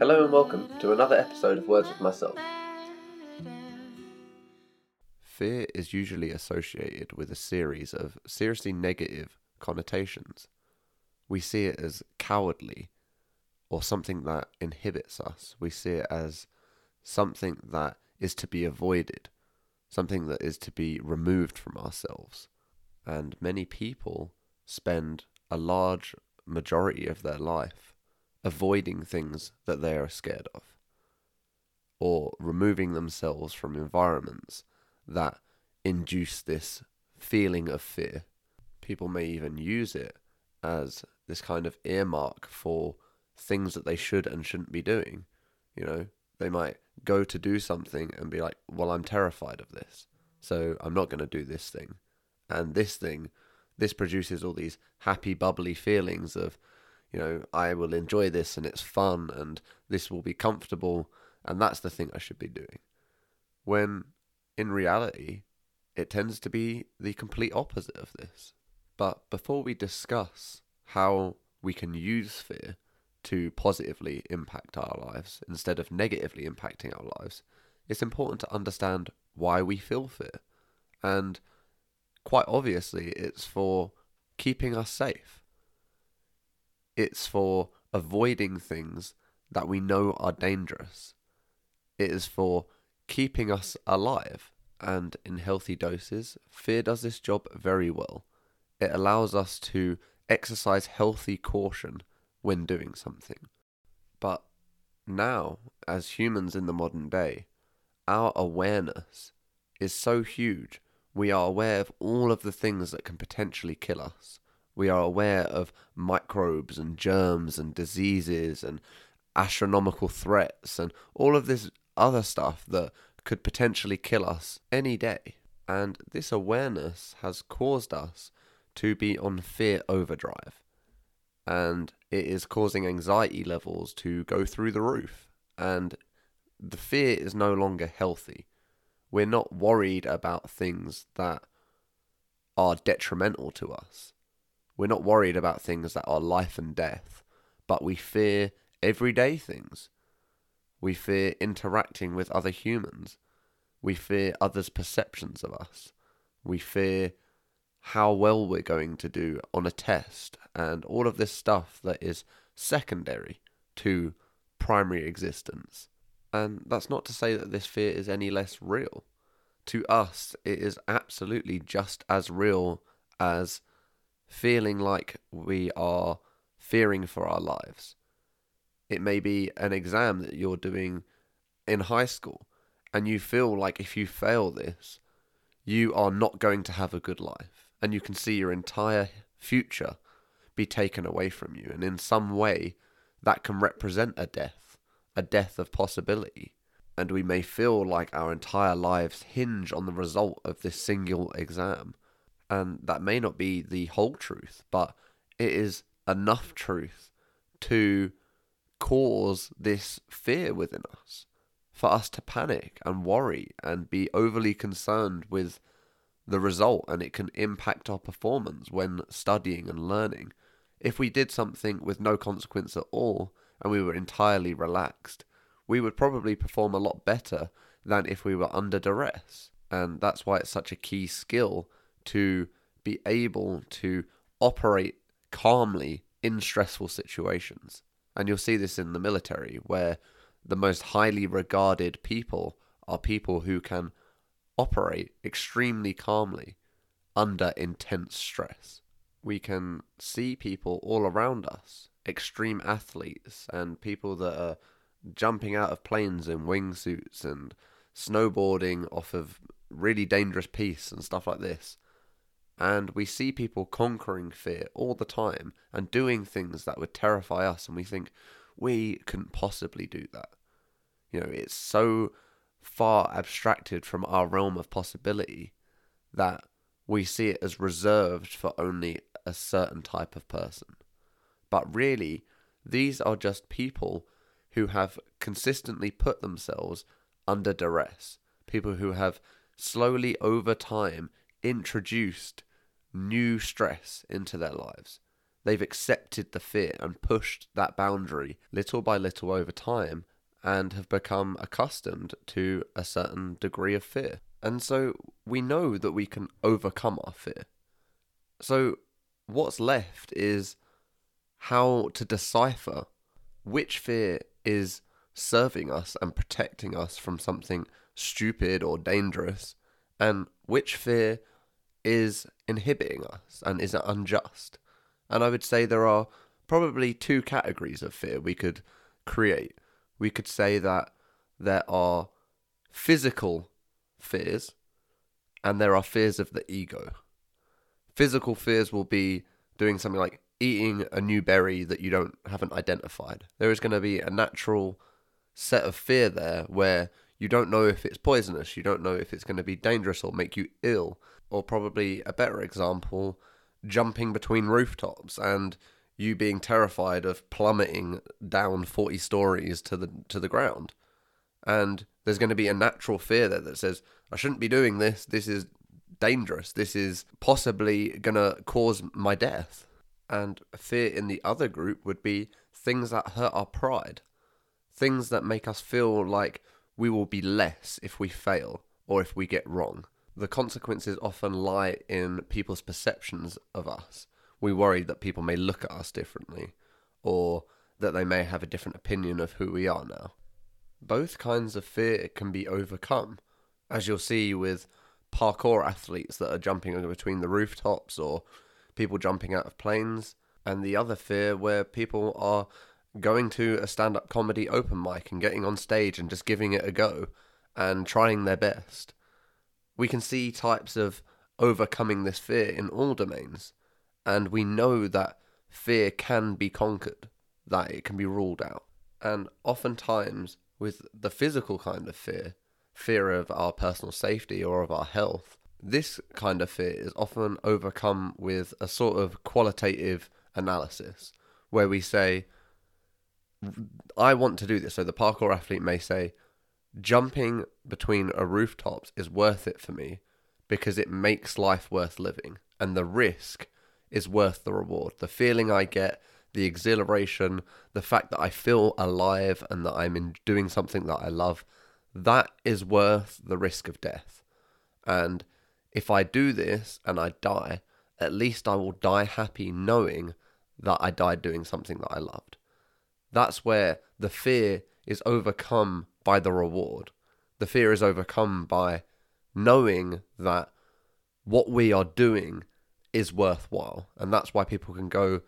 Hello and welcome to another episode of Words with Myself. Fear is usually associated with a series of seriously negative connotations. We see it as cowardly or something that inhibits us. We see it as something that is to be avoided, something that is to be removed from ourselves. And many people spend a large majority of their life avoiding things that they are scared of or removing themselves from environments that induce this feeling of fear. People may even use it as this kind of earmark for things that they should and shouldn't be doing. You know, they might go to do something and be like, well, I'm terrified of this, so I'm not going to do this thing. And this thing, this produces all these happy, bubbly feelings of, you know, I will enjoy this and it's fun and this will be comfortable and that's the thing I should be doing. When in reality, it tends to be the complete opposite of this. But before we discuss how we can use fear to positively impact our lives instead of negatively impacting our lives, it's important to understand why we feel fear. And quite obviously, it's for keeping us safe it's for avoiding things that we know are dangerous. It is for keeping us alive. And in healthy doses, fear does this job very well. It allows us to exercise healthy caution when doing something. But now, as humans in the modern day, our awareness is so huge. We are aware of all of the things that can potentially kill us. We are aware of microbes and germs and diseases and astronomical threats and all of this other stuff that could potentially kill us any day. And this awareness has caused us to be on fear overdrive. And it is causing anxiety levels to go through the roof. And the fear is no longer healthy. We're not worried about things that are detrimental to us. We're not worried about things that are life and death, but we fear everyday things. We fear interacting with other humans. We fear others' perceptions of us. We fear how well we're going to do on a test and all of this stuff that is secondary to primary existence. And that's not to say that this fear is any less real. To us, it is absolutely just as real as feeling like we are fearing for our lives. It may be an exam that you're doing in high school, and you feel like if you fail this, you are not going to have a good life, and you can see your entire future be taken away from you. And in some way, that can represent a death, a death of possibility. And we may feel like our entire lives hinge on the result of this single exam and that may not be the whole truth, but it is enough truth to cause this fear within us, for us to panic and worry and be overly concerned with the result, and it can impact our performance when studying and learning. If we did something with no consequence at all and we were entirely relaxed, we would probably perform a lot better than if we were under duress. And that's why it's such a key skill to be able to operate calmly in stressful situations. And you'll see this in the military, where the most highly regarded people are people who can operate extremely calmly under intense stress. We can see people all around us, extreme athletes and people that are jumping out of planes in wingsuits and snowboarding off of really dangerous pistes and stuff like this. And we see people conquering fear all the time and doing things that would terrify us, and we think we couldn't possibly do that. You know, it's so far abstracted from our realm of possibility that we see it as reserved for only a certain type of person. But really, these are just people who have consistently put themselves under duress, people who have slowly over time introduced new stress into their lives. they've accepted the fear and pushed that boundary little by little over time and have become accustomed to a certain degree of fear. And so we know that we can overcome our fear. So what's left is how to decipher which fear is serving us and protecting us from something stupid or dangerous, and which fear is inhibiting us and is unjust. And I would say there are probably two categories of fear we could create. We could say that there are physical fears and there are fears of the ego. Physical fears will be doing something like eating a new berry that you don't haven't identified. There is going to be a natural set of fear there where you don't know if it's poisonous, you don't know if it's going to be dangerous or make you ill. Or probably a better example, jumping between rooftops and you being terrified of plummeting down 40 stories to the to the ground. And there's going to be a natural fear there that says I shouldn't be doing this. This is dangerous. This is possibly going to cause my death. And fear in the other group would be things that hurt our pride, things that make us feel like we will be less if we fail or if we get wrong. The consequences often lie in people's perceptions of us. We worry that people may look at us differently or that they may have a different opinion of who we are now. Both kinds of fear can be overcome, as you'll see with parkour athletes that are jumping between the rooftops or people jumping out of planes, and the other fear where people are going to a stand up comedy open mic and getting on stage and just giving it a go and trying their best. We can see types of overcoming this fear in all domains, and we know that fear can be conquered, that it can be ruled out. And oftentimes, with the physical kind of fear, fear of our personal safety or of our health, this kind of fear is often overcome with a sort of qualitative analysis where we say, I want to do this. So the parkour athlete may say, jumping between a rooftops is worth it for me because it makes life worth living and the risk is worth the reward. The feeling I get, the exhilaration, the fact that I feel alive and that I'm in doing something that I love, that is worth the risk of death. And if I do this and I die, at least I will die happy knowing that I died doing something that I loved. That's where the fear is overcome by the reward. The fear is overcome by knowing that what we are doing is worthwhile. And that's why people can go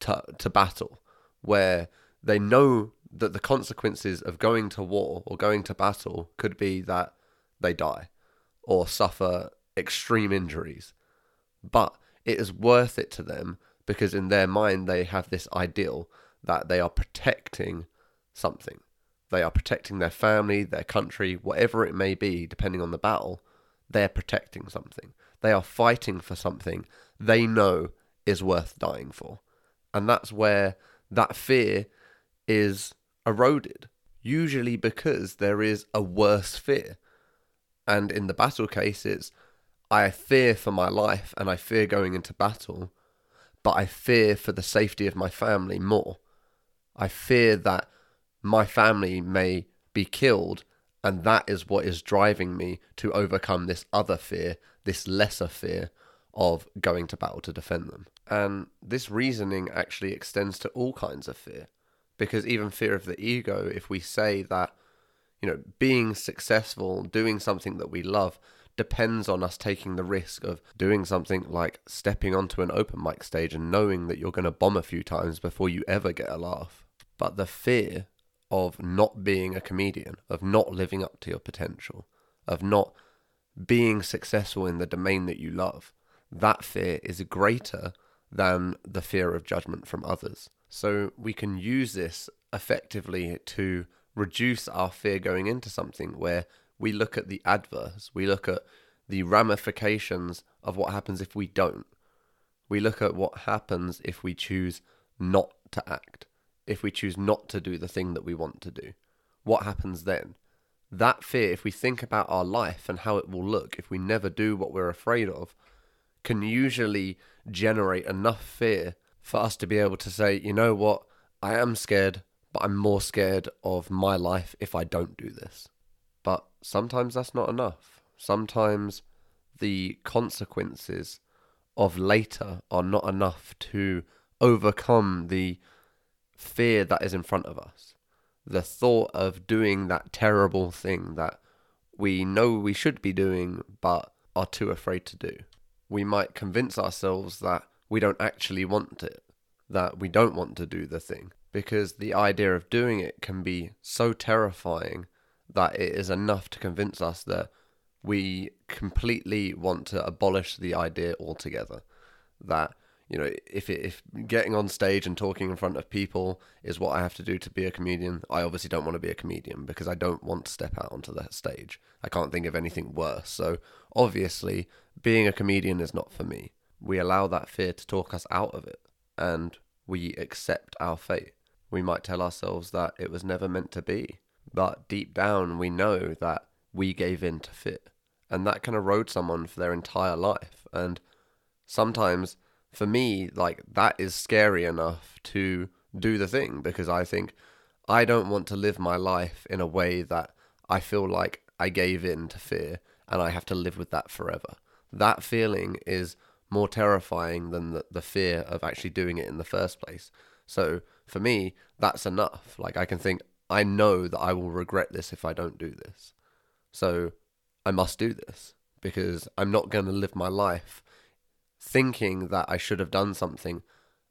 to, to battle, where they know that the consequences of going to war or going to battle could be that they die or suffer extreme injuries. But it is worth it to them because in their mind they have this ideal that they are protecting something. They are protecting their family, their country, whatever it may be, depending on the battle. They're protecting something. They are fighting for something they know is worth dying for. And that's where that fear is eroded, usually because there is a worse fear. And in the battle case, it's I fear for my life and I fear going into battle, but I fear for the safety of my family more. I fear that my family may be killed, and that is what is driving me to overcome this other fear, this lesser fear of going to battle to defend them. And this reasoning actually extends to all kinds of fear, because even fear of the ego, if we say that, you know, being successful, doing something that we love, depends on us taking the risk of doing something like stepping onto an open mic stage and knowing that you're going to bomb a few times before you ever get a laugh. But the fear of not being a comedian, of not living up to your potential, of not being successful in the domain that you love, that fear is greater than the fear of judgment from others. So we can use this effectively to reduce our fear going into something where we look at the adverse, we look at the ramifications of what happens if we don't. We look at what happens if we choose not to act, if we choose not to do the thing that we want to do. What happens then? That fear, if we think about our life and how it will look if we never do what we're afraid of, can usually generate enough fear for us to be able to say, you know what, I am scared, but I'm more scared of my life if I don't do this. But sometimes that's not enough. Sometimes the consequences of later are not enough to overcome the fear that is in front of us. The thought of doing that terrible thing that we know we should be doing but are too afraid to do. We might convince ourselves that we don't actually want it, that we don't want to do the thing, because the idea of doing it can be so terrifying that it is enough to convince us that we completely want to abolish the idea altogether. That you know, if it, if getting on stage and talking in front of people is what I have to do to be a comedian, I obviously don't want to be a comedian because I don't want to step out onto that stage. I can't think of anything worse. So obviously, being a comedian is not for me. We allow that fear to talk us out of it, and we accept our fate. We might tell ourselves that it was never meant to be, but deep down we know that we gave in to fear, and that can erode someone for their entire life. And sometimes for me, like that is scary enough to do the thing because I think I don't want to live my life in a way that I feel like I gave in to fear and I have to live with that forever. That feeling is more terrifying than the, the fear of actually doing it in the first place. So for me, that's enough. Like I can think, I know that I will regret this if I don't do this. So I must do this because I'm not going to live my life thinking that I should have done something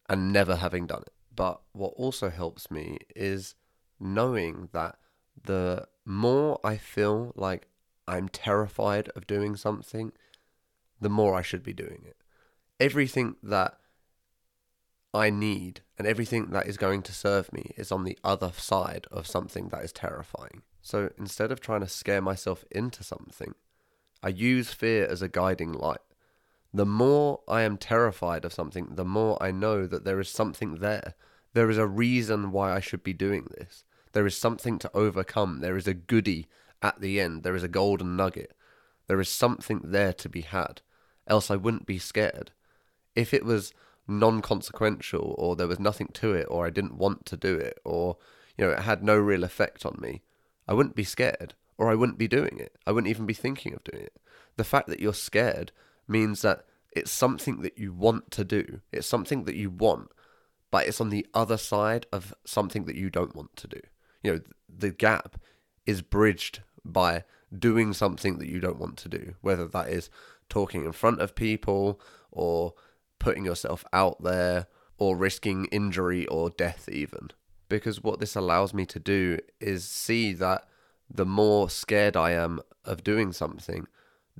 and never having done it. But what also helps me is knowing that the more I feel like I'm terrified of doing something, the more I should be doing it. Everything that I need and everything that is going to serve me is on the other side of something that is terrifying. So instead of trying to scare myself into something, I use fear as a guiding light the more I am terrified of something, the more I know that there is something there. There is a reason why I should be doing this. There is something to overcome. There is a goody at the end. There is a golden nugget. There is something there to be had. Else I wouldn't be scared. If it was non consequential or there was nothing to it or I didn't want to do it or you know it had no real effect on me, I wouldn't be scared or I wouldn't be doing it. I wouldn't even be thinking of doing it. The fact that you're scared means that it's something that you want to do. It's something that you want, but it's on the other side of something that you don't want to do. You know, the gap is bridged by doing something that you don't want to do, whether that is talking in front of people or putting yourself out there or risking injury or death, even. Because what this allows me to do is see that the more scared I am of doing something,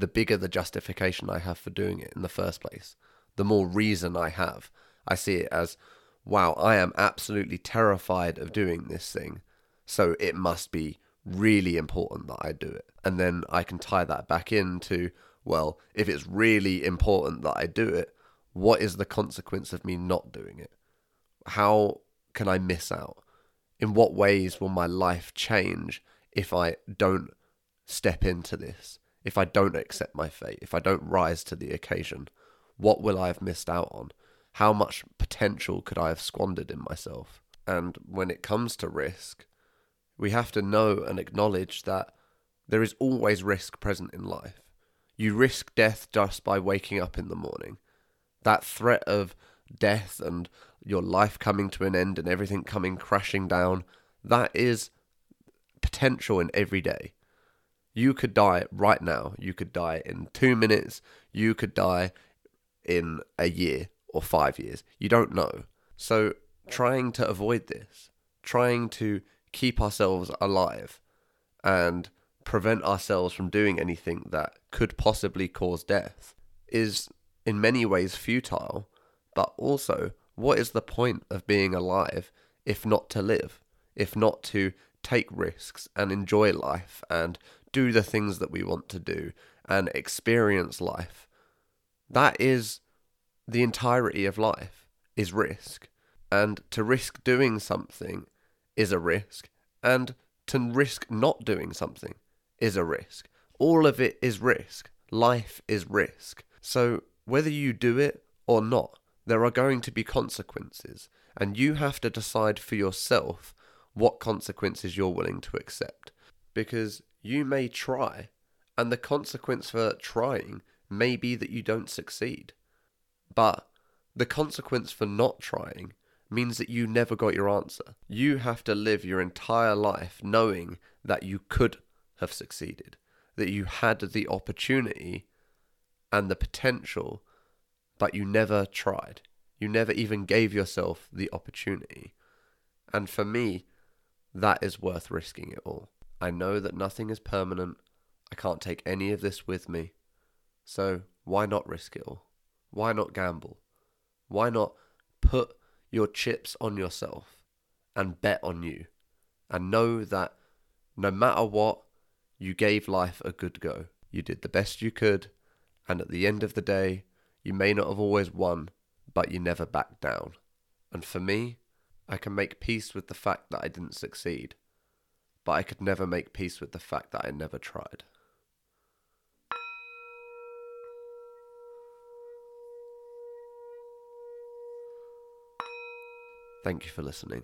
the bigger the justification I have for doing it in the first place, the more reason I have. I see it as, wow, I am absolutely terrified of doing this thing, so it must be really important that I do it. And then I can tie that back into, well, if it's really important that I do it, what is the consequence of me not doing it? How can I miss out? In what ways will my life change if I don't step into this? If I don't accept my fate, if I don't rise to the occasion, what will I have missed out on? How much potential could I have squandered in myself? And when it comes to risk, we have to know and acknowledge that there is always risk present in life. You risk death just by waking up in the morning. That threat of death and your life coming to an end and everything coming crashing down, that is potential in every day. You could die right now. You could die in two minutes. You could die in a year or five years. You don't know. So, trying to avoid this, trying to keep ourselves alive and prevent ourselves from doing anything that could possibly cause death is in many ways futile. But also, what is the point of being alive if not to live? If not to take risks and enjoy life and do the things that we want to do and experience life. That is the entirety of life is risk. And to risk doing something is a risk. And to risk not doing something is a risk. All of it is risk. Life is risk. So whether you do it or not, there are going to be consequences, and you have to decide for yourself what consequences you're willing to accept. Because you may try, and the consequence for trying may be that you don't succeed. But the consequence for not trying means that you never got your answer. You have to live your entire life knowing that you could have succeeded, that you had the opportunity and the potential, but you never tried. You never even gave yourself the opportunity. And for me, that is worth risking it all. I know that nothing is permanent. I can't take any of this with me. So why not risk it all? Why not gamble? Why not put your chips on yourself and bet on you and know that no matter what, you gave life a good go. You did the best you could, and at the end of the day, you may not have always won, but you never backed down. And for me, I can make peace with the fact that I didn't succeed, but I could never make peace with the fact that I never tried. Thank you for listening.